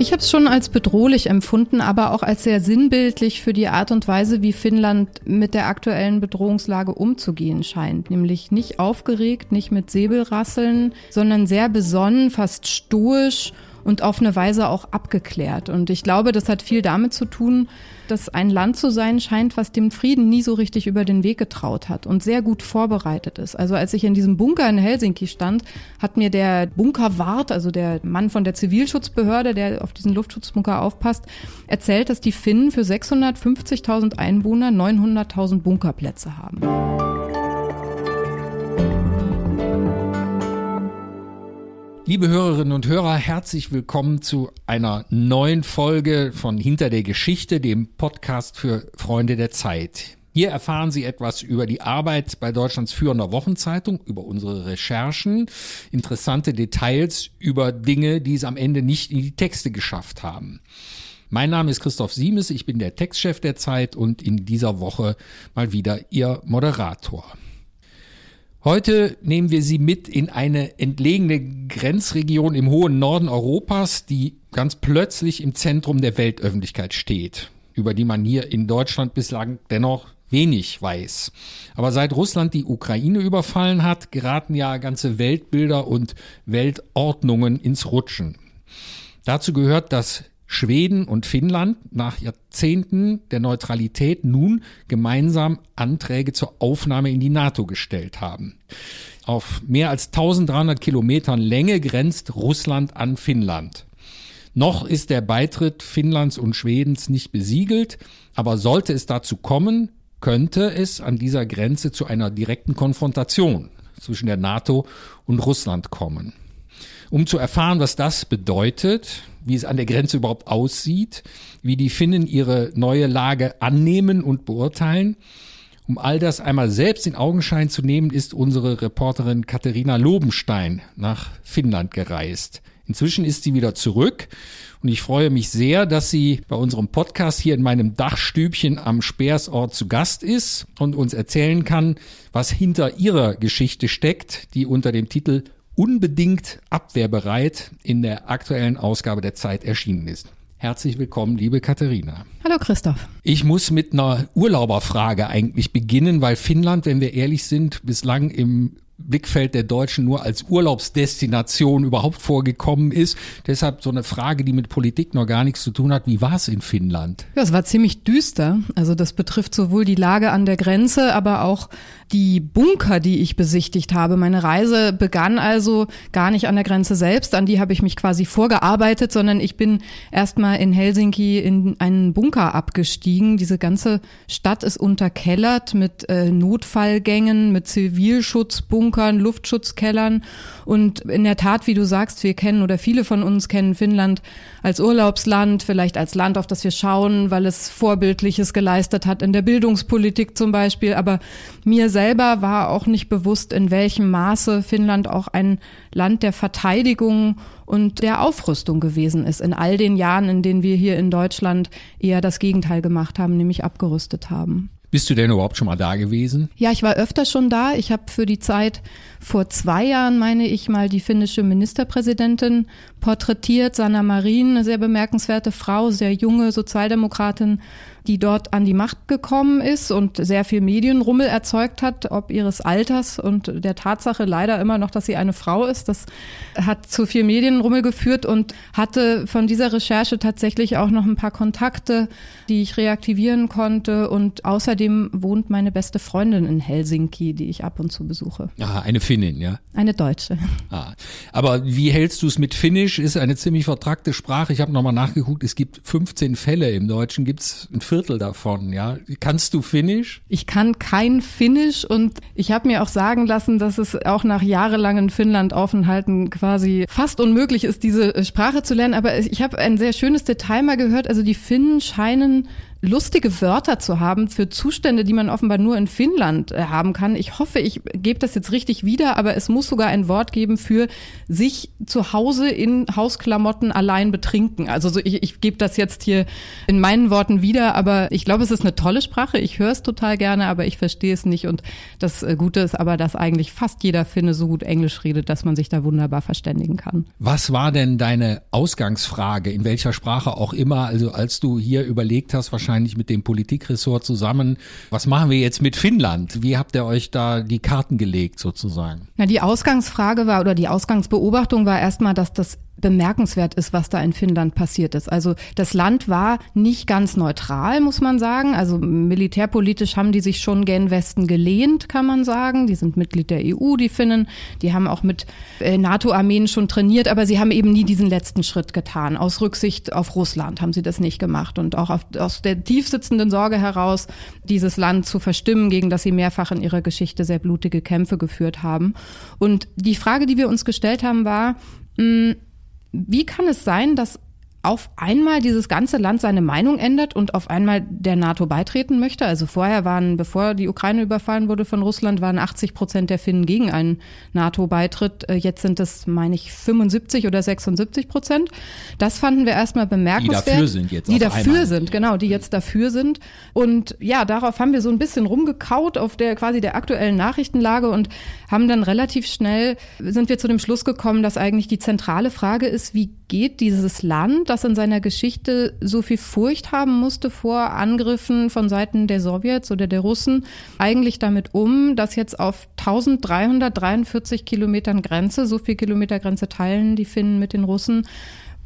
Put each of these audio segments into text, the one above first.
Ich habe es schon als bedrohlich empfunden, aber auch als sehr sinnbildlich für die Art und Weise, wie Finnland mit der aktuellen Bedrohungslage umzugehen scheint. Nämlich nicht aufgeregt, nicht mit Säbelrasseln, sondern sehr besonnen, fast stoisch und auf eine Weise auch abgeklärt. Und ich glaube, das hat viel damit zu tun, dass ein Land zu sein scheint, was dem Frieden nie so richtig über den Weg getraut hat und sehr gut vorbereitet ist. Also als ich in diesem Bunker in Helsinki stand, hat mir der Bunkerwart, also der Mann von der Zivilschutzbehörde, der auf diesen Luftschutzbunker aufpasst, erzählt, dass die Finnen für 650.000 Einwohner 900.000 Bunkerplätze haben. Liebe Hörerinnen und Hörer, herzlich willkommen zu einer neuen Folge von Hinter der Geschichte, dem Podcast für Freunde der Zeit. Hier erfahren Sie etwas über die Arbeit bei Deutschlands führender Wochenzeitung, über unsere Recherchen, interessante Details über Dinge, die es am Ende nicht in die Texte geschafft haben. Mein Name ist Christoph Siemes, ich bin der Textchef der Zeit und in dieser Woche mal wieder Ihr Moderator. Heute nehmen wir Sie mit in eine entlegene Grenzregion im hohen Norden Europas, die ganz plötzlich im Zentrum der Weltöffentlichkeit steht, über die man hier in Deutschland bislang dennoch wenig weiß. Aber seit Russland die Ukraine überfallen hat, geraten ja ganze Weltbilder und Weltordnungen ins Rutschen. Dazu gehört das Schweden und Finnland nach Jahrzehnten der Neutralität nun gemeinsam Anträge zur Aufnahme in die NATO gestellt haben. Auf mehr als 1300 Kilometern Länge grenzt Russland an Finnland. Noch ist der Beitritt Finnlands und Schwedens nicht besiegelt, aber sollte es dazu kommen, könnte es an dieser Grenze zu einer direkten Konfrontation zwischen der NATO und Russland kommen. Um zu erfahren, was das bedeutet, wie es an der Grenze überhaupt aussieht, wie die Finnen ihre neue Lage annehmen und beurteilen. Um all das einmal selbst in Augenschein zu nehmen, ist unsere Reporterin Katharina Lobenstein nach Finnland gereist. Inzwischen ist sie wieder zurück und ich freue mich sehr, dass sie bei unserem Podcast hier in meinem Dachstübchen am Speersort zu Gast ist und uns erzählen kann, was hinter ihrer Geschichte steckt, die unter dem Titel unbedingt abwehrbereit in der aktuellen Ausgabe der Zeit erschienen ist. Herzlich willkommen, liebe Katharina. Hallo Christoph. Ich muss mit einer Urlauberfrage eigentlich beginnen, weil Finnland, wenn wir ehrlich sind, bislang im Blickfeld der Deutschen nur als Urlaubsdestination überhaupt vorgekommen ist. Deshalb so eine Frage, die mit Politik noch gar nichts zu tun hat. Wie war es in Finnland? Ja, es war ziemlich düster. Also das betrifft sowohl die Lage an der Grenze, aber auch die Bunker, die ich besichtigt habe. Meine Reise begann also gar nicht an der Grenze selbst, an die habe ich mich quasi vorgearbeitet, sondern ich bin erstmal in Helsinki in einen Bunker abgestiegen. Diese ganze Stadt ist unterkellert mit äh, Notfallgängen, mit Zivilschutzbunkern Bunkern, Luftschutzkellern. Und in der Tat, wie du sagst, wir kennen oder viele von uns kennen Finnland als Urlaubsland, vielleicht als Land, auf das wir schauen, weil es Vorbildliches geleistet hat in der Bildungspolitik zum Beispiel. Aber mir selber war auch nicht bewusst, in welchem Maße Finnland auch ein Land der Verteidigung und der Aufrüstung gewesen ist in all den Jahren, in denen wir hier in Deutschland eher das Gegenteil gemacht haben, nämlich abgerüstet haben. Bist du denn überhaupt schon mal da gewesen? Ja, ich war öfter schon da. Ich habe für die Zeit vor zwei Jahren, meine ich, mal die finnische Ministerpräsidentin porträtiert, Sanna Marin, eine sehr bemerkenswerte Frau, sehr junge Sozialdemokratin, die dort an die Macht gekommen ist und sehr viel Medienrummel erzeugt hat, ob ihres Alters und der Tatsache leider immer noch, dass sie eine Frau ist. Das hat zu viel Medienrummel geführt und hatte von dieser Recherche tatsächlich auch noch ein paar Kontakte, die ich reaktivieren konnte. Und außerdem wohnt meine beste Freundin in Helsinki, die ich ab und zu besuche. Ah, eine Finnin, ja? Eine Deutsche. Ah, aber wie hältst du es mit Finnisch? Ist eine ziemlich vertrackte Sprache. Ich habe nochmal nachgeguckt, es gibt 15 Fälle im Deutschen, gibt es ein Viertel davon, ja. Kannst du Finnisch? Ich kann kein Finnisch und ich habe mir auch sagen lassen, dass es auch nach jahrelangen Finnland-Aufenthalten quasi fast unmöglich ist, diese Sprache zu lernen. Aber ich habe ein sehr schönes Detail mal gehört. Also die Finnen scheinen lustige Wörter zu haben für Zustände, die man offenbar nur in Finnland äh, haben kann. Ich hoffe, ich gebe das jetzt richtig wieder, aber es muss sogar ein Wort geben für sich zu Hause in Hausklamotten allein betrinken. Also so, ich, ich gebe das jetzt hier in meinen Worten wieder, aber ich glaube, es ist eine tolle Sprache. Ich höre es total gerne, aber ich verstehe es nicht. Und das äh, Gute ist aber, dass eigentlich fast jeder Finne so gut Englisch redet, dass man sich da wunderbar verständigen kann. Was war denn deine Ausgangsfrage, in welcher Sprache auch immer, also als du hier überlegt hast, wahrscheinlich wahrscheinlich mit dem Politikressort zusammen. Was machen wir jetzt mit Finnland? Wie habt ihr euch da die Karten gelegt sozusagen? Na, die Ausgangsfrage war oder die Ausgangsbeobachtung war erstmal, dass das bemerkenswert ist, was da in Finnland passiert ist. Also das Land war nicht ganz neutral, muss man sagen. Also militärpolitisch haben die sich schon gen Westen gelehnt, kann man sagen. Die sind Mitglied der EU, die Finnen. Die haben auch mit äh, NATO-Armeen schon trainiert, aber sie haben eben nie diesen letzten Schritt getan. Aus Rücksicht auf Russland haben sie das nicht gemacht und auch auf, aus der tiefsitzenden Sorge heraus, dieses Land zu verstimmen, gegen das sie mehrfach in ihrer Geschichte sehr blutige Kämpfe geführt haben. Und die Frage, die wir uns gestellt haben, war, mh, wie kann es sein, dass auf einmal dieses ganze Land seine Meinung ändert und auf einmal der NATO beitreten möchte. Also vorher waren, bevor die Ukraine überfallen wurde von Russland, waren 80 Prozent der Finnen gegen einen NATO-Beitritt. Äh, jetzt sind es, meine ich, 75 oder 76 Prozent. Das fanden wir erstmal bemerkenswert. Die dafür sind jetzt. Die dafür einmal. sind, genau, die jetzt dafür sind. Und ja, darauf haben wir so ein bisschen rumgekaut auf der quasi der aktuellen Nachrichtenlage und haben dann relativ schnell sind wir zu dem Schluss gekommen, dass eigentlich die zentrale Frage ist, wie geht dieses Land das in seiner Geschichte so viel Furcht haben musste vor Angriffen von Seiten der Sowjets oder der Russen, eigentlich damit um, dass jetzt auf 1343 Kilometern Grenze, so viel Kilometer Grenze teilen die Finnen mit den Russen,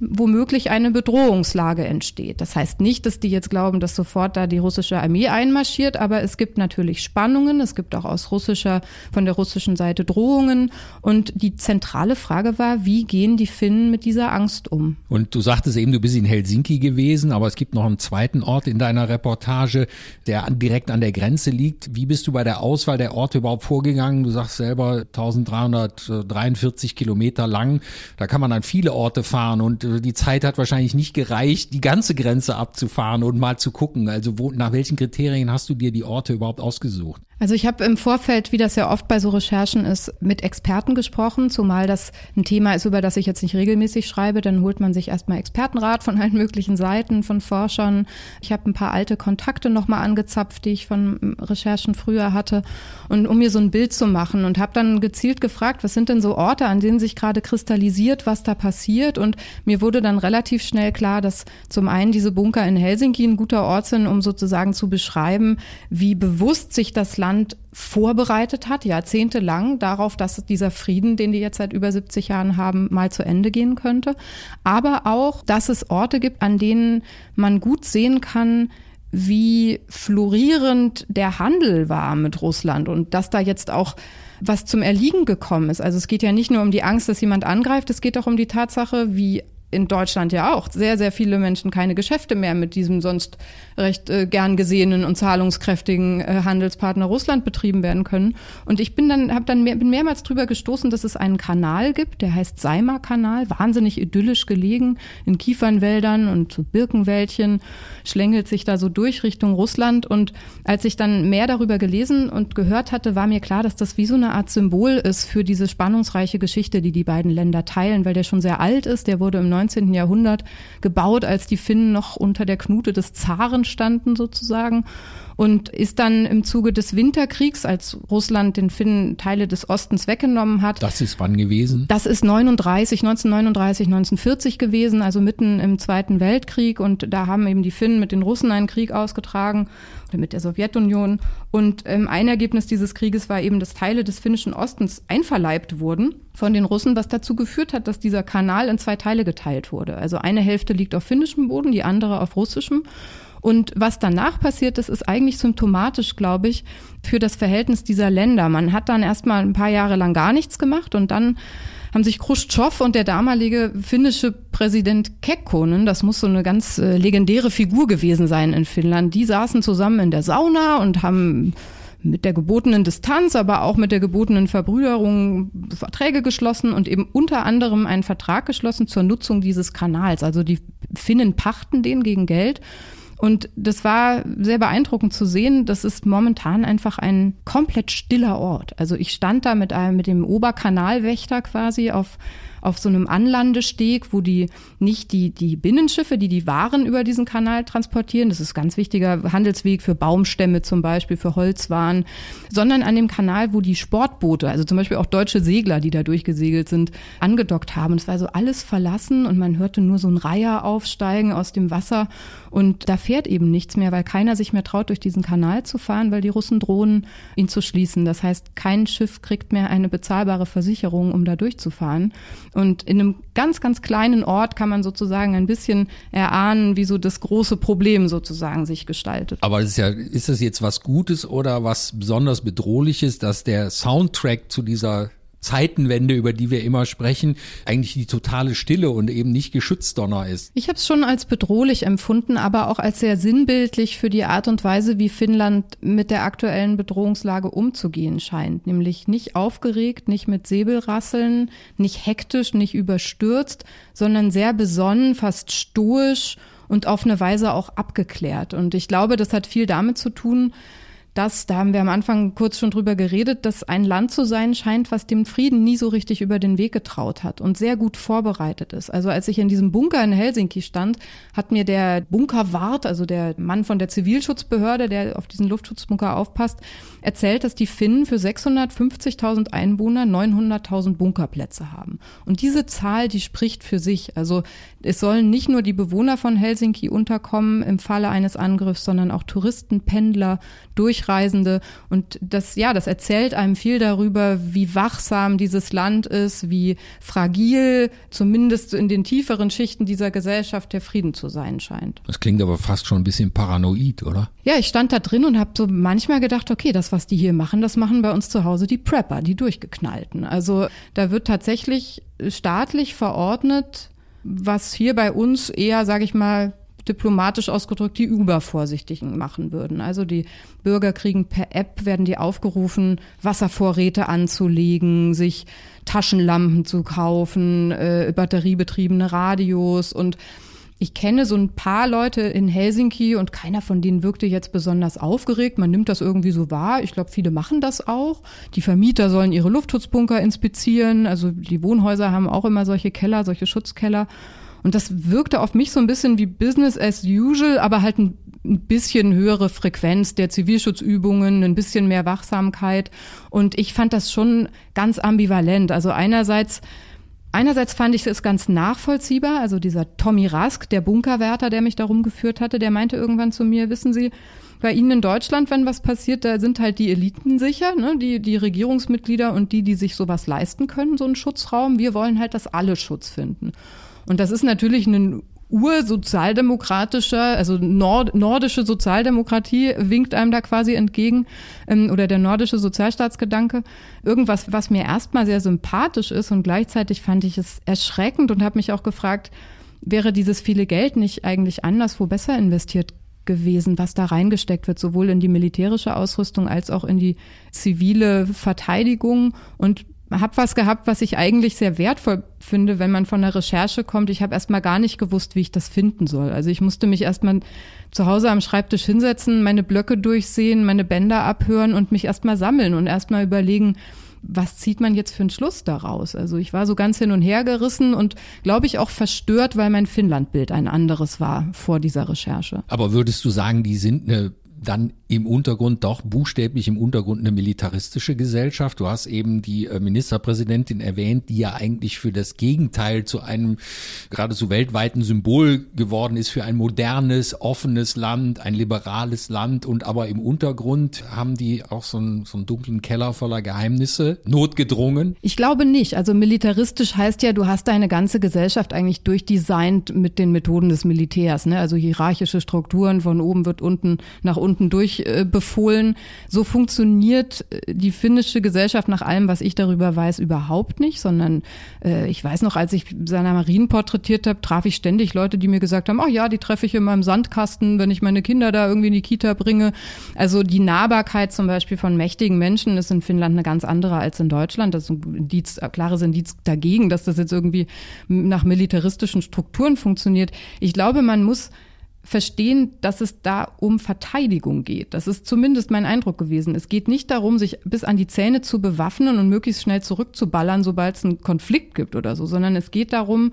womöglich eine Bedrohungslage entsteht. Das heißt nicht, dass die jetzt glauben, dass sofort da die russische Armee einmarschiert, aber es gibt natürlich Spannungen, es gibt auch aus russischer, von der russischen Seite Drohungen und die zentrale Frage war, wie gehen die Finnen mit dieser Angst um? Und du sagtest eben, du bist in Helsinki gewesen, aber es gibt noch einen zweiten Ort in deiner Reportage, der direkt an der Grenze liegt. Wie bist du bei der Auswahl der Orte überhaupt vorgegangen? Du sagst selber 1343 Kilometer lang, da kann man an viele Orte fahren und die Zeit hat wahrscheinlich nicht gereicht, die ganze Grenze abzufahren und mal zu gucken. Also wo, nach welchen Kriterien hast du dir die Orte überhaupt ausgesucht? Also ich habe im Vorfeld, wie das ja oft bei so Recherchen ist, mit Experten gesprochen, zumal das ein Thema ist, über das ich jetzt nicht regelmäßig schreibe. Dann holt man sich erstmal Expertenrat von allen möglichen Seiten, von Forschern. Ich habe ein paar alte Kontakte nochmal angezapft, die ich von Recherchen früher hatte, und um mir so ein Bild zu machen und habe dann gezielt gefragt, was sind denn so Orte, an denen sich gerade kristallisiert, was da passiert. Und mir wurde dann relativ schnell klar, dass zum einen diese Bunker in Helsinki ein guter Ort sind, um sozusagen zu beschreiben, wie bewusst sich das Land vorbereitet hat, jahrzehntelang darauf, dass dieser Frieden, den die jetzt seit über 70 Jahren haben, mal zu Ende gehen könnte. Aber auch, dass es Orte gibt, an denen man gut sehen kann, wie florierend der Handel war mit Russland und dass da jetzt auch was zum Erliegen gekommen ist. Also es geht ja nicht nur um die Angst, dass jemand angreift, es geht auch um die Tatsache, wie in Deutschland ja auch sehr, sehr viele Menschen keine Geschäfte mehr mit diesem sonst recht äh, gern gesehenen und zahlungskräftigen äh, Handelspartner Russland betrieben werden können. Und ich bin dann, habe dann mehr, bin mehrmals drüber gestoßen, dass es einen Kanal gibt, der heißt Seimer-Kanal, wahnsinnig idyllisch gelegen in Kiefernwäldern und Birkenwäldchen, schlängelt sich da so durch Richtung Russland. Und als ich dann mehr darüber gelesen und gehört hatte, war mir klar, dass das wie so eine Art Symbol ist für diese spannungsreiche Geschichte, die die beiden Länder teilen, weil der schon sehr alt ist. Der wurde im 19. Jahrhundert gebaut, als die Finnen noch unter der Knute des Zaren standen sozusagen und ist dann im Zuge des Winterkriegs, als Russland den Finnen Teile des Ostens weggenommen hat. Das ist wann gewesen? Das ist 39, 1939, 1940 gewesen, also mitten im Zweiten Weltkrieg und da haben eben die Finnen mit den Russen einen Krieg ausgetragen oder mit der Sowjetunion und ähm, ein Ergebnis dieses Krieges war eben, dass Teile des finnischen Ostens einverleibt wurden von den Russen, was dazu geführt hat, dass dieser Kanal in zwei Teile geteilt wurde. Also eine Hälfte liegt auf finnischem Boden, die andere auf russischem. Und was danach passiert ist, ist eigentlich symptomatisch, glaube ich, für das Verhältnis dieser Länder. Man hat dann erstmal ein paar Jahre lang gar nichts gemacht und dann haben sich Khrushchev und der damalige finnische Präsident Kekkonen, das muss so eine ganz äh, legendäre Figur gewesen sein in Finnland, die saßen zusammen in der Sauna und haben mit der gebotenen Distanz, aber auch mit der gebotenen Verbrüderung Verträge geschlossen und eben unter anderem einen Vertrag geschlossen zur Nutzung dieses Kanals. Also die Finnen pachten den gegen Geld Und das war sehr beeindruckend zu sehen. Das ist momentan einfach ein komplett stiller Ort. Also ich stand da mit einem, mit dem Oberkanalwächter quasi auf auf so einem Anlandesteg, wo die nicht die, die Binnenschiffe, die die Waren über diesen Kanal transportieren, das ist ganz wichtiger Handelsweg für Baumstämme zum Beispiel, für Holzwaren, sondern an dem Kanal, wo die Sportboote, also zum Beispiel auch deutsche Segler, die da durchgesegelt sind, angedockt haben. Es war so alles verlassen und man hörte nur so ein Reiher aufsteigen aus dem Wasser und da fährt eben nichts mehr, weil keiner sich mehr traut, durch diesen Kanal zu fahren, weil die Russen drohen, ihn zu schließen. Das heißt, kein Schiff kriegt mehr eine bezahlbare Versicherung, um da durchzufahren. Und in einem ganz, ganz kleinen Ort kann man sozusagen ein bisschen erahnen, wie so das große Problem sozusagen sich gestaltet. Aber ist ja, ist das jetzt was Gutes oder was besonders bedrohliches, dass der Soundtrack zu dieser Zeitenwende, über die wir immer sprechen, eigentlich die totale Stille und eben nicht Geschützdonner ist. Ich habe es schon als bedrohlich empfunden, aber auch als sehr sinnbildlich für die Art und Weise, wie Finnland mit der aktuellen Bedrohungslage umzugehen scheint. Nämlich nicht aufgeregt, nicht mit Säbelrasseln, nicht hektisch, nicht überstürzt, sondern sehr besonnen, fast stoisch und auf eine Weise auch abgeklärt. Und ich glaube, das hat viel damit zu tun, dass, da haben wir am Anfang kurz schon drüber geredet, dass ein Land zu sein scheint, was dem Frieden nie so richtig über den Weg getraut hat und sehr gut vorbereitet ist. Also als ich in diesem Bunker in Helsinki stand, hat mir der Bunkerwart, also der Mann von der Zivilschutzbehörde, der auf diesen Luftschutzbunker aufpasst, erzählt, dass die Finnen für 650.000 Einwohner 900.000 Bunkerplätze haben. Und diese Zahl, die spricht für sich. Also es sollen nicht nur die Bewohner von Helsinki unterkommen im Falle eines Angriffs, sondern auch Touristen, Pendler, Durchreisende. Und das, ja, das erzählt einem viel darüber, wie wachsam dieses Land ist, wie fragil, zumindest in den tieferen Schichten dieser Gesellschaft, der Frieden zu sein scheint. Das klingt aber fast schon ein bisschen paranoid, oder? Ja, ich stand da drin und habe so manchmal gedacht, okay, das, was die hier machen, das machen bei uns zu Hause die Prepper, die Durchgeknallten. Also da wird tatsächlich staatlich verordnet, was hier bei uns eher, sage ich mal, diplomatisch ausgedrückt die Übervorsichtigen machen würden. Also die Bürger kriegen per App, werden die aufgerufen, Wasservorräte anzulegen, sich Taschenlampen zu kaufen, äh, batteriebetriebene Radios und ich kenne so ein paar Leute in Helsinki und keiner von denen wirkte jetzt besonders aufgeregt. Man nimmt das irgendwie so wahr. Ich glaube, viele machen das auch. Die Vermieter sollen ihre Luftschutzbunker inspizieren. Also die Wohnhäuser haben auch immer solche Keller, solche Schutzkeller. Und das wirkte auf mich so ein bisschen wie Business as usual, aber halt ein bisschen höhere Frequenz der Zivilschutzübungen, ein bisschen mehr Wachsamkeit. Und ich fand das schon ganz ambivalent. Also einerseits Einerseits fand ich es ganz nachvollziehbar. Also dieser Tommy Rask, der Bunkerwärter, der mich darum geführt hatte, der meinte irgendwann zu mir, wissen Sie, bei Ihnen in Deutschland, wenn was passiert, da sind halt die Eliten sicher, ne? die, die Regierungsmitglieder und die, die sich sowas leisten können, so einen Schutzraum. Wir wollen halt, dass alle Schutz finden. Und das ist natürlich ein ursozialdemokratischer, also nord nordische Sozialdemokratie winkt einem da quasi entgegen ähm, oder der nordische Sozialstaatsgedanke. Irgendwas, was mir erstmal sehr sympathisch ist und gleichzeitig fand ich es erschreckend und habe mich auch gefragt, wäre dieses viele Geld nicht eigentlich anderswo besser investiert gewesen, was da reingesteckt wird, sowohl in die militärische Ausrüstung als auch in die zivile Verteidigung und habe was gehabt, was ich eigentlich sehr wertvoll finde, wenn man von der Recherche kommt. Ich habe erstmal gar nicht gewusst, wie ich das finden soll. Also ich musste mich erstmal zu Hause am Schreibtisch hinsetzen, meine Blöcke durchsehen, meine Bänder abhören und mich erstmal sammeln und erstmal überlegen, was zieht man jetzt für einen Schluss daraus? Also ich war so ganz hin und her gerissen und glaube ich auch verstört, weil mein Finnlandbild ein anderes war vor dieser Recherche. Aber würdest du sagen, die sind eine dann im Untergrund doch buchstäblich im Untergrund eine militaristische Gesellschaft. Du hast eben die äh, Ministerpräsidentin erwähnt, die ja eigentlich für das Gegenteil zu einem geradezu weltweiten Symbol geworden ist für ein modernes, offenes Land, ein liberales Land und aber im Untergrund haben die auch so einen, so einen dunklen Keller voller Geheimnisse notgedrungen. Ich glaube nicht. Also militaristisch heißt ja, du hast deine ganze Gesellschaft eigentlich durchdesignt mit den Methoden des Militärs. Ne? Also hierarchische Strukturen, von oben wird unten nach unten durch äh, befohlen. So funktioniert äh, die finnische Gesellschaft nach allem, was ich darüber weiß, überhaupt nicht, sondern äh, ich weiß noch, als ich Sanna Marien porträtiert habe, traf ich ständig Leute, die mir gesagt haben, ach ja, die treffe ich in meinem Sandkasten, wenn ich meine Kinder da irgendwie in die Kita bringe. Also die Nahbarkeit zum Beispiel von mächtigen Menschen ist in Finnland eine ganz andere als in Deutschland. Das ist ein Indiz, klares Indiz dagegen, dass das jetzt irgendwie nach militaristischen Strukturen funktioniert. Ich glaube, man muss verstehen, dass es da um Verteidigung geht. Das ist zumindest mein Eindruck gewesen. Es geht nicht darum, sich bis an die Zähne zu bewaffnen und möglichst schnell zurückzuballern, sobald es einen Konflikt gibt oder so, sondern es geht darum,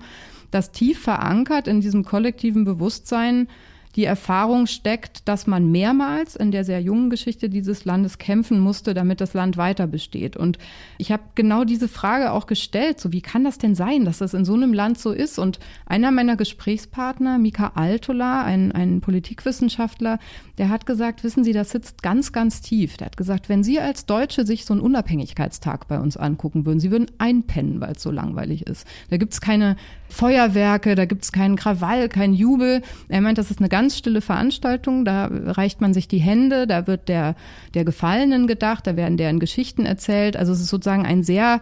dass tief verankert in diesem kollektiven Bewusstsein die Erfahrung steckt, dass man mehrmals in der sehr jungen Geschichte dieses Landes kämpfen musste, damit das Land weiter besteht. Und ich habe genau diese Frage auch gestellt, so wie kann das denn sein, dass das in so einem Land so ist? Und einer meiner Gesprächspartner, Mika Altola, ein, ein Politikwissenschaftler, der hat gesagt, wissen Sie, das sitzt ganz, ganz tief. Der hat gesagt, wenn Sie als Deutsche sich so einen Unabhängigkeitstag bei uns angucken würden, Sie würden einpennen, weil es so langweilig ist. Da gibt es keine Feuerwerke, da gibt es keinen Krawall, keinen Jubel. Er meint, das ist eine ganz stille Veranstaltung, da reicht man sich die Hände, da wird der, der Gefallenen gedacht, da werden deren Geschichten erzählt. Also es ist sozusagen ein sehr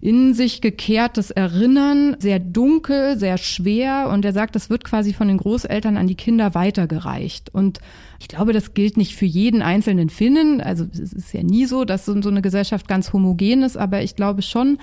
in sich gekehrtes Erinnern, sehr dunkel, sehr schwer. Und er sagt, das wird quasi von den Großeltern an die Kinder weitergereicht. Und ich glaube, das gilt nicht für jeden einzelnen Finnen. Also es ist ja nie so, dass so eine Gesellschaft ganz homogen ist, aber ich glaube schon,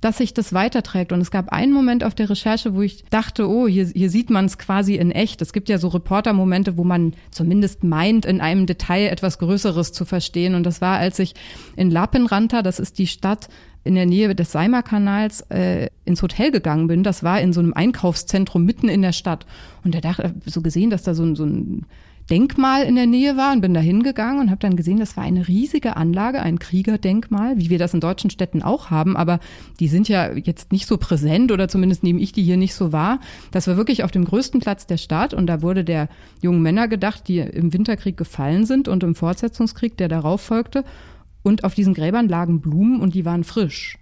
dass sich das weiterträgt. Und es gab einen Moment auf der Recherche, wo ich dachte, oh, hier, hier sieht man es quasi in echt. Es gibt ja so Reportermomente, wo man zumindest meint, in einem Detail etwas Größeres zu verstehen. Und das war, als ich in Lappenranta, das ist die Stadt in der Nähe des Seimer-Kanals äh, ins Hotel gegangen bin. Das war in so einem Einkaufszentrum mitten in der Stadt. Und da dachte so gesehen, dass da so, so ein Denkmal in der Nähe war und bin da hingegangen und habe dann gesehen, das war eine riesige Anlage, ein Kriegerdenkmal, wie wir das in deutschen Städten auch haben, aber die sind ja jetzt nicht so präsent oder zumindest nehme ich die hier nicht so wahr. Das war wirklich auf dem größten Platz der Stadt und da wurde der jungen Männer gedacht, die im Winterkrieg gefallen sind und im Fortsetzungskrieg, der darauf folgte. Und auf diesen Gräbern lagen Blumen und die waren frisch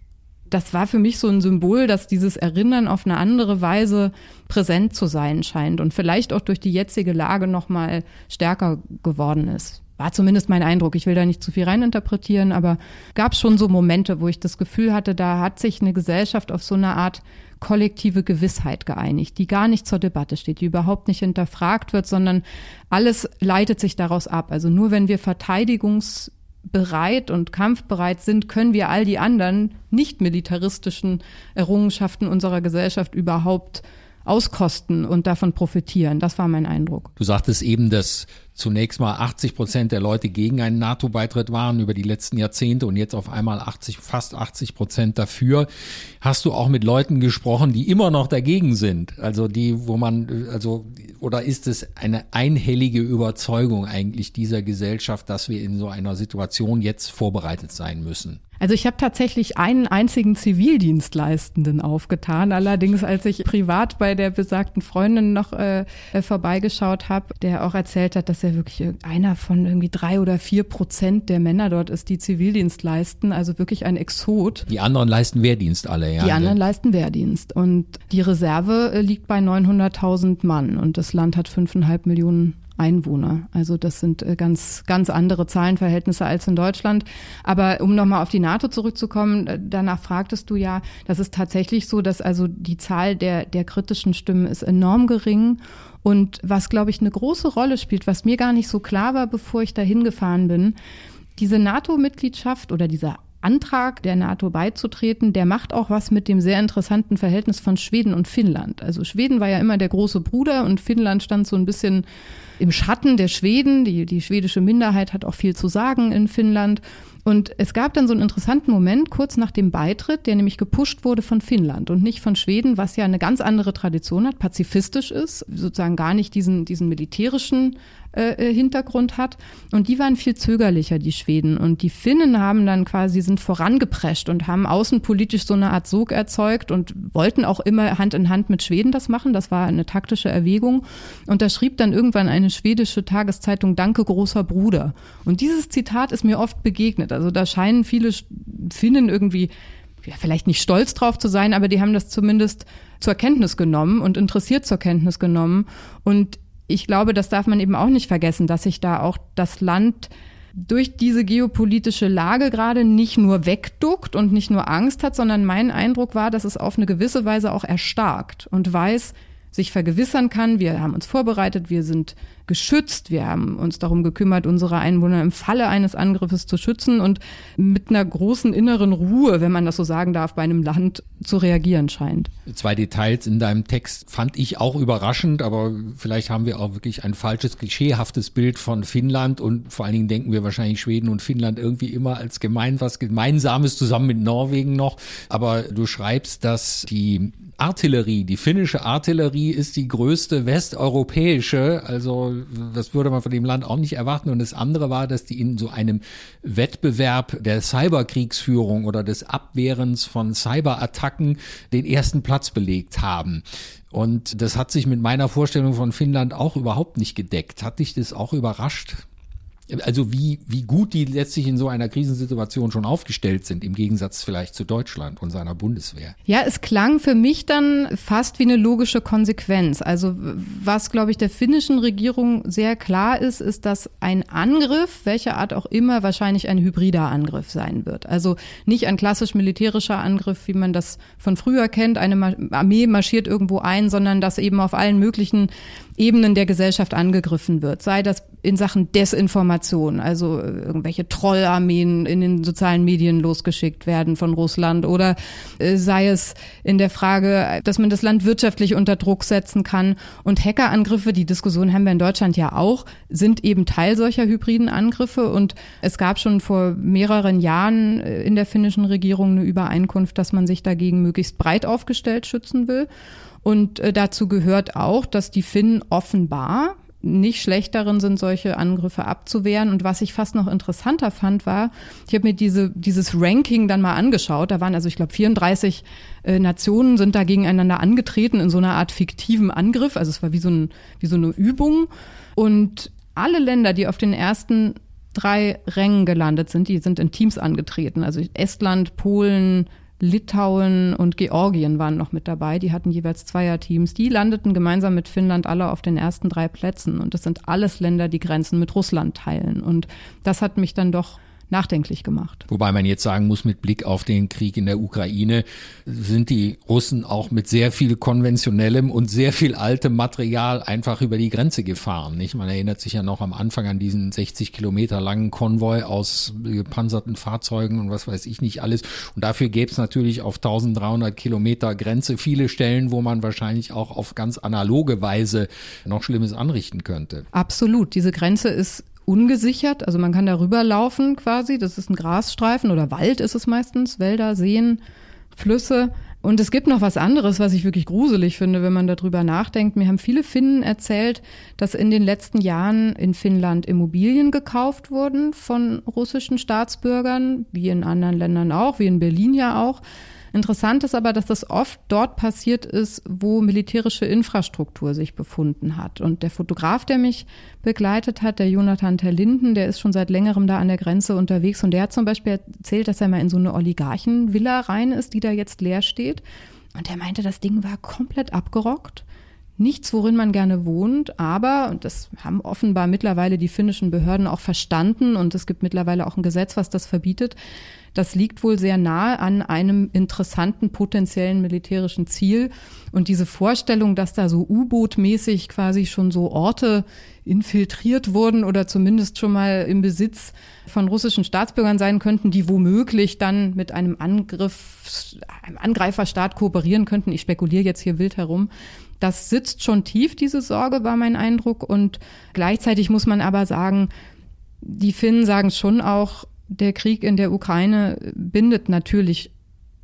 das war für mich so ein Symbol, dass dieses Erinnern auf eine andere Weise präsent zu sein scheint und vielleicht auch durch die jetzige Lage noch mal stärker geworden ist. War zumindest mein Eindruck. Ich will da nicht zu viel reininterpretieren, aber gab schon so Momente, wo ich das Gefühl hatte, da hat sich eine Gesellschaft auf so eine Art kollektive Gewissheit geeinigt, die gar nicht zur Debatte steht, die überhaupt nicht hinterfragt wird, sondern alles leitet sich daraus ab. Also nur wenn wir Verteidigungs bereit und kampfbereit sind, können wir all die anderen nicht militaristischen Errungenschaften unserer Gesellschaft überhaupt auskosten und davon profitieren. Das war mein Eindruck. Du sagtest eben, dass zunächst mal 80 Prozent der Leute gegen einen NATO-Beitritt waren über die letzten Jahrzehnte und jetzt auf einmal 80, fast 80 Prozent dafür. Hast du auch mit Leuten gesprochen, die immer noch dagegen sind? Also die, wo man, also, oder ist es eine einhellige Überzeugung eigentlich dieser Gesellschaft, dass wir in so einer Situation jetzt vorbereitet sein müssen? Also ich habe tatsächlich einen einzigen Zivildienstleistenden aufgetan. Allerdings, als ich privat bei der besagten Freundin noch äh, äh vorbeigeschaut habe, der auch erzählt hat, dass er wirklich einer von irgendwie drei oder vier Prozent der Männer dort ist, die Zivildienst leisten. Also wirklich ein Exot. Die anderen leisten Wehrdienst alle, ja. Die anderen leisten Wehrdienst. Und die Reserve äh, liegt bei 900.000 Mann und das Land hat fünfeinhalb Millionen Einwohner. Also das sind äh, ganz, ganz andere Zahlenverhältnisse als in Deutschland. Aber um nochmal auf die NATO zurückzukommen, äh, danach fragtest du ja, das ist tatsächlich so, dass also die Zahl der, der kritischen Stimmen ist enorm gering. Und was, glaube ich, eine große Rolle spielt, was mir gar nicht so klar war, bevor ich da hingefahren bin, diese NATO-Mitgliedschaft oder dieser Antrag der NATO beizutreten, der macht auch was mit dem sehr interessanten Verhältnis von Schweden und Finnland. Also Schweden war ja immer der große Bruder und Finnland stand so ein bisschen im Schatten der Schweden. Die, die schwedische Minderheit hat auch viel zu sagen in Finnland. Und es gab dann so einen interessanten Moment kurz nach dem Beitritt, der nämlich gepusht wurde von Finnland und nicht von Schweden, was ja eine ganz andere Tradition hat, pazifistisch ist, sozusagen gar nicht diesen, diesen militärischen äh, äh, Hintergrund hat. Und die waren viel zögerlicher, die Schweden. Und die Finnen haben dann quasi, sind vorangeprescht und haben außenpolitisch so eine Art Sog erzeugt und wollten auch immer Hand in Hand mit Schweden das machen. Das war eine taktische Erwägung. Und da schrieb dann irgendwann eine schwedische Tageszeitung, Danke, großer Bruder. Und dieses Zitat ist mir oft begegnet. Also da scheinen viele Finnen irgendwie ja, vielleicht nicht stolz drauf zu sein, aber die haben das zumindest zur Kenntnis genommen und interessiert zur Kenntnis genommen. Und ich glaube, das darf man eben auch nicht vergessen, dass sich da auch das Land durch diese geopolitische Lage gerade nicht nur wegduckt und nicht nur Angst hat, sondern mein Eindruck war, dass es auf eine gewisse Weise auch erstarkt und weiß, sich vergewissern kann, wir haben uns vorbereitet, wir sind geschützt, wir haben uns darum gekümmert, unsere Einwohner im Falle eines Angriffes zu schützen und mit einer großen inneren Ruhe, wenn man das so sagen darf, bei einem Land zu reagieren scheint. Zwei Details in deinem Text fand ich auch überraschend, aber vielleicht haben wir auch wirklich ein falsches, klischeehaftes Bild von Finnland und vor allen Dingen denken wir wahrscheinlich Schweden und Finnland irgendwie immer als gemein was Gemeinsames zusammen mit Norwegen noch. Aber du schreibst, dass die Artillerie, die finnische Artillerie ist die größte westeuropäische, also das würde man von dem Land auch nicht erwarten. Und das andere war, dass die in so einem Wettbewerb der Cyberkriegsführung oder des Abwehrens von Cyberattacken den ersten Platz belegt haben. Und das hat sich mit meiner Vorstellung von Finnland auch überhaupt nicht gedeckt. Hat dich das auch überrascht? Also wie, wie gut die letztlich in so einer Krisensituation schon aufgestellt sind, im Gegensatz vielleicht zu Deutschland und seiner Bundeswehr. Ja, es klang für mich dann fast wie eine logische Konsequenz. Also was, glaube ich, der finnischen Regierung sehr klar ist, ist, dass ein Angriff, welcher Art auch immer, wahrscheinlich ein hybrider Angriff sein wird. Also nicht ein klassisch militärischer Angriff, wie man das von früher kennt, eine Armee marschiert irgendwo ein, sondern dass eben auf allen möglichen Ebenen der Gesellschaft angegriffen wird. Sei das in Sachen Desinformation, also äh, irgendwelche Trollarmeen in den sozialen Medien losgeschickt werden von Russland oder äh, sei es in der Frage, dass man das Land wirtschaftlich unter Druck setzen kann. Und Hackerangriffe, die Diskussion haben wir in Deutschland ja auch, sind eben Teil solcher hybriden Angriffe. Und es gab schon vor mehreren Jahren äh, in der finnischen Regierung eine Übereinkunft, dass man sich dagegen möglichst breit aufgestellt schützen will. Und dazu gehört auch, dass die Finnen offenbar nicht schlecht darin sind, solche Angriffe abzuwehren. Und was ich fast noch interessanter fand, war, ich habe mir diese, dieses Ranking dann mal angeschaut. Da waren also, ich glaube, 34 äh, Nationen sind da gegeneinander angetreten in so einer Art fiktiven Angriff. Also es war wie so, ein, wie so eine Übung. Und alle Länder, die auf den ersten drei Rängen gelandet sind, die sind in Teams angetreten. Also Estland, Polen, Litauen und Georgien waren noch mit dabei. Die hatten jeweils Zweierteams. Die landeten gemeinsam mit Finnland alle auf den ersten drei Plätzen. Und das sind alles Länder, die Grenzen mit Russland teilen. Und das hat mich dann doch nachdenklich gemacht. Wobei man jetzt sagen muss, mit Blick auf den Krieg in der Ukraine sind die Russen auch mit sehr viel konventionellem und sehr viel altem Material einfach über die Grenze gefahren. Nicht? Man erinnert sich ja noch am Anfang an diesen 60 Kilometer langen Konvoi aus gepanzerten Fahrzeugen und was weiß ich nicht alles. Und dafür gäbe es natürlich auf 1300 Kilometer Grenze viele Stellen, wo man wahrscheinlich auch auf ganz analoge Weise noch Schlimmes anrichten könnte. Absolut. Diese Grenze ist ungesichert. Also man kann darüber laufen quasi. Das ist ein Grasstreifen oder Wald ist es meistens, Wälder, Seen, Flüsse. Und es gibt noch was anderes, was ich wirklich gruselig finde, wenn man darüber nachdenkt. Mir haben viele Finnen erzählt, dass in den letzten Jahren in Finnland Immobilien gekauft wurden von russischen Staatsbürgern, wie in anderen Ländern auch, wie in Berlin ja auch. Interessant ist aber, dass das oft dort passiert ist, wo militärische Infrastruktur sich befunden hat. Und der Fotograf, der mich begleitet hat, der Jonathan Terlinden, der ist schon seit längerem da an der Grenze unterwegs und der hat zum Beispiel erzählt, dass er mal in so eine Oligarchenvilla rein ist, die da jetzt leer steht. Und er meinte, das Ding war komplett abgerockt nichts, worin man gerne wohnt, aber, und das haben offenbar mittlerweile die finnischen Behörden auch verstanden und es gibt mittlerweile auch ein Gesetz, was das verbietet, das liegt wohl sehr nahe an einem interessanten potenziellen militärischen Ziel. Und diese Vorstellung, dass da so U-Boot-mäßig quasi schon so Orte infiltriert wurden oder zumindest schon mal im Besitz von russischen Staatsbürgern sein könnten, die womöglich dann mit einem Angriff, einem Angreiferstaat kooperieren könnten. Ich spekuliere jetzt hier wild herum. Das sitzt schon tief, diese Sorge, war mein Eindruck. Und gleichzeitig muss man aber sagen, die Finnen sagen schon auch, der Krieg in der Ukraine bindet natürlich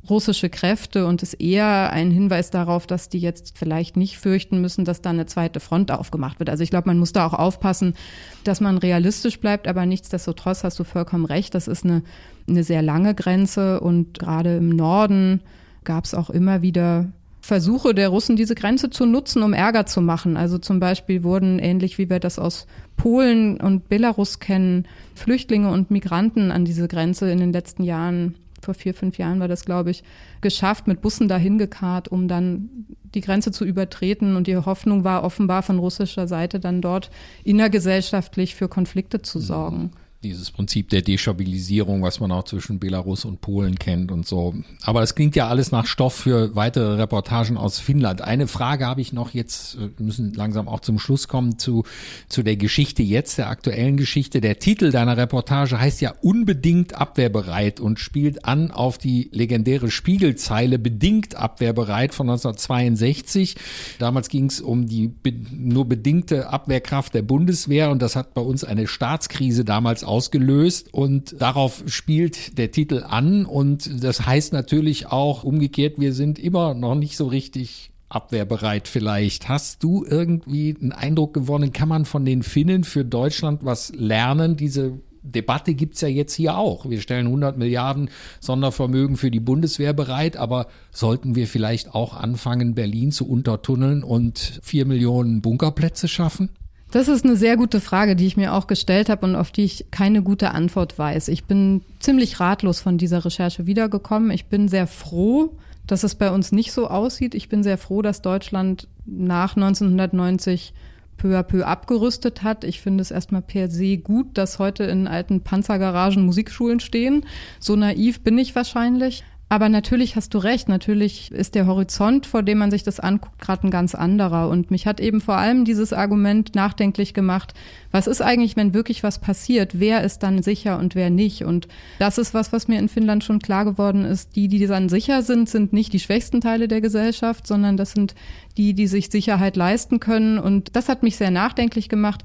russische Kräfte und ist eher ein Hinweis darauf, dass die jetzt vielleicht nicht fürchten müssen, dass da eine zweite Front aufgemacht wird. Also ich glaube, man muss da auch aufpassen, dass man realistisch bleibt, aber nichtsdestotrotz hast du vollkommen recht, das ist eine, eine sehr lange Grenze und gerade im Norden gab es auch immer wieder Versuche der Russen, diese Grenze zu nutzen, um Ärger zu machen. Also zum Beispiel wurden, ähnlich wie wir das aus Polen und Belarus kennen, Flüchtlinge und Migranten an diese Grenze in den letzten Jahren, vor vier, fünf Jahren war das, glaube ich, geschafft, mit Bussen dahin gekarrt, um dann die Grenze zu übertreten. Und die Hoffnung war offenbar von russischer Seite dann dort innergesellschaftlich für Konflikte zu sorgen. Dieses Prinzip der Destabilisierung, was man auch zwischen Belarus und Polen kennt und so. Aber es klingt ja alles nach Stoff für weitere Reportagen aus Finnland. Eine Frage habe ich noch jetzt, wir müssen langsam auch zum Schluss kommen, zu, zu der Geschichte jetzt, der aktuellen Geschichte. Der Titel deiner Reportage heißt ja unbedingt abwehrbereit und spielt an auf die legendäre Spiegelzeile bedingt abwehrbereit von 1962. Damals ging es um die be nur bedingte Abwehrkraft der Bundeswehr und das hat bei uns eine Staatskrise damals ausgelöst und darauf spielt der Titel an und das heißt natürlich auch umgekehrt, wir sind immer noch nicht so richtig abwehrbereit vielleicht. Hast du irgendwie einen Eindruck gewonnen, kann man von den Finnen für Deutschland was lernen? Diese Debatte gibt's ja jetzt hier auch. Wir stellen 100 Milliarden Sondervermögen für die Bundeswehr bereit, aber sollten wir vielleicht auch anfangen, Berlin zu untertunneln und vier Millionen Bunkerplätze schaffen? Das ist eine sehr gute Frage, die ich mir auch gestellt habe und auf die ich keine gute Antwort weiß. Ich bin ziemlich ratlos von dieser Recherche wiedergekommen. Ich bin sehr froh, dass es bei uns nicht so aussieht. Ich bin sehr froh, dass Deutschland nach 1990 peu à peu abgerüstet hat. Ich finde es erstmal per se gut, dass heute in alten Panzergaragen Musikschulen stehen. So naiv bin ich wahrscheinlich. Aber natürlich hast du recht, natürlich ist der Horizont, vor dem man sich das anguckt, gerade ein ganz anderer. Und mich hat eben vor allem dieses Argument nachdenklich gemacht, was ist eigentlich, wenn wirklich was passiert? Wer ist dann sicher und wer nicht? Und das ist was, was mir in Finnland schon klar geworden ist. Die, die dann sicher sind, sind nicht die schwächsten Teile der Gesellschaft, sondern das sind die, die sich Sicherheit leisten können. Und das hat mich sehr nachdenklich gemacht.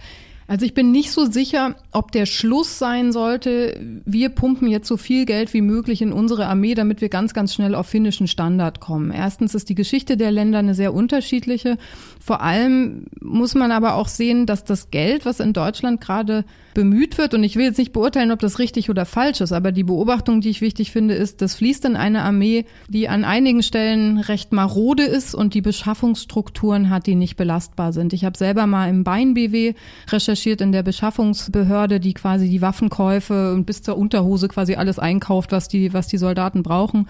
Also ich bin nicht so sicher, ob der Schluss sein sollte, wir pumpen jetzt so viel Geld wie möglich in unsere Armee, damit wir ganz, ganz schnell auf finnischen Standard kommen. Erstens ist die Geschichte der Länder eine sehr unterschiedliche. Vor allem muss man aber auch sehen, dass das Geld, was in Deutschland gerade bemüht wird, und ich will jetzt nicht beurteilen, ob das richtig oder falsch ist, aber die Beobachtung, die ich wichtig finde, ist, das fließt in eine Armee, die an einigen Stellen recht marode ist und die Beschaffungsstrukturen hat, die nicht belastbar sind. Ich habe selber mal im Bein-BW recherchiert in der Beschaffungsbehörde, die quasi die Waffenkäufe und bis zur Unterhose quasi alles einkauft, was die, was die Soldaten brauchen.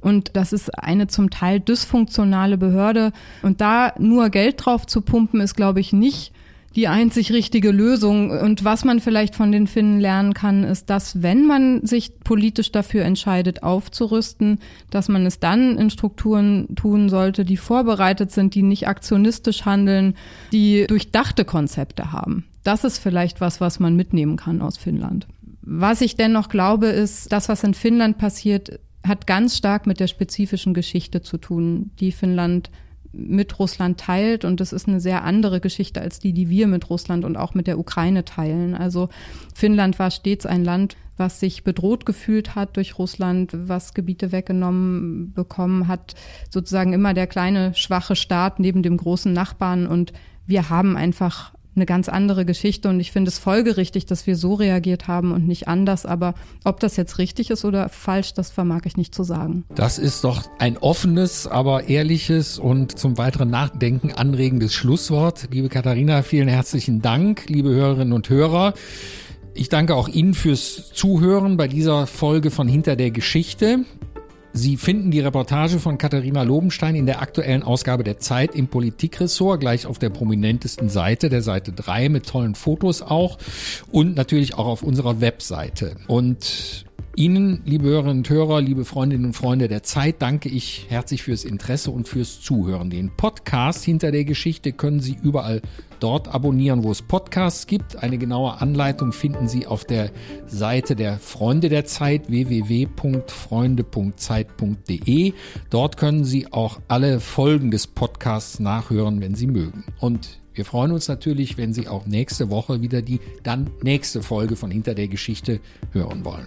Und das ist eine zum Teil dysfunktionale Behörde. Und da nur Geld drauf zu pumpen, ist, glaube ich, nicht die einzig richtige Lösung. Und was man vielleicht von den Finnen lernen kann, ist, dass wenn man sich politisch dafür entscheidet, aufzurüsten, dass man es dann in Strukturen tun sollte, die vorbereitet sind, die nicht aktionistisch handeln, die durchdachte Konzepte haben. Das ist vielleicht was, was man mitnehmen kann aus Finnland. Was ich dennoch glaube, ist, das, was in Finnland passiert, hat ganz stark mit der spezifischen Geschichte zu tun, die Finnland mit Russland teilt. Und das ist eine sehr andere Geschichte als die, die wir mit Russland und auch mit der Ukraine teilen. Also Finnland war stets ein Land, was sich bedroht gefühlt hat durch Russland, was Gebiete weggenommen bekommen hat, sozusagen immer der kleine, schwache Staat neben dem großen Nachbarn. Und wir haben einfach eine ganz andere Geschichte und ich finde es folgerichtig, dass wir so reagiert haben und nicht anders. Aber ob das jetzt richtig ist oder falsch, das vermag ich nicht zu sagen. Das ist doch ein offenes, aber ehrliches und zum weiteren Nachdenken anregendes Schlusswort. Liebe Katharina, vielen herzlichen Dank, liebe Hörerinnen und Hörer. Ich danke auch Ihnen fürs Zuhören bei dieser Folge von Hinter der Geschichte. Sie finden die Reportage von Katharina Lobenstein in der aktuellen Ausgabe der Zeit im Politikressort, gleich auf der prominentesten Seite, der Seite 3, mit tollen Fotos auch und natürlich auch auf unserer Webseite. Und Ihnen, liebe Hörerinnen und Hörer, liebe Freundinnen und Freunde der Zeit, danke ich herzlich fürs Interesse und fürs Zuhören. Den Podcast hinter der Geschichte können Sie überall dort abonnieren, wo es Podcasts gibt. Eine genaue Anleitung finden Sie auf der Seite der Freunde der Zeit www.freunde.zeit.de. Dort können Sie auch alle Folgen des Podcasts nachhören, wenn Sie mögen. Und wir freuen uns natürlich, wenn Sie auch nächste Woche wieder die dann nächste Folge von Hinter der Geschichte hören wollen.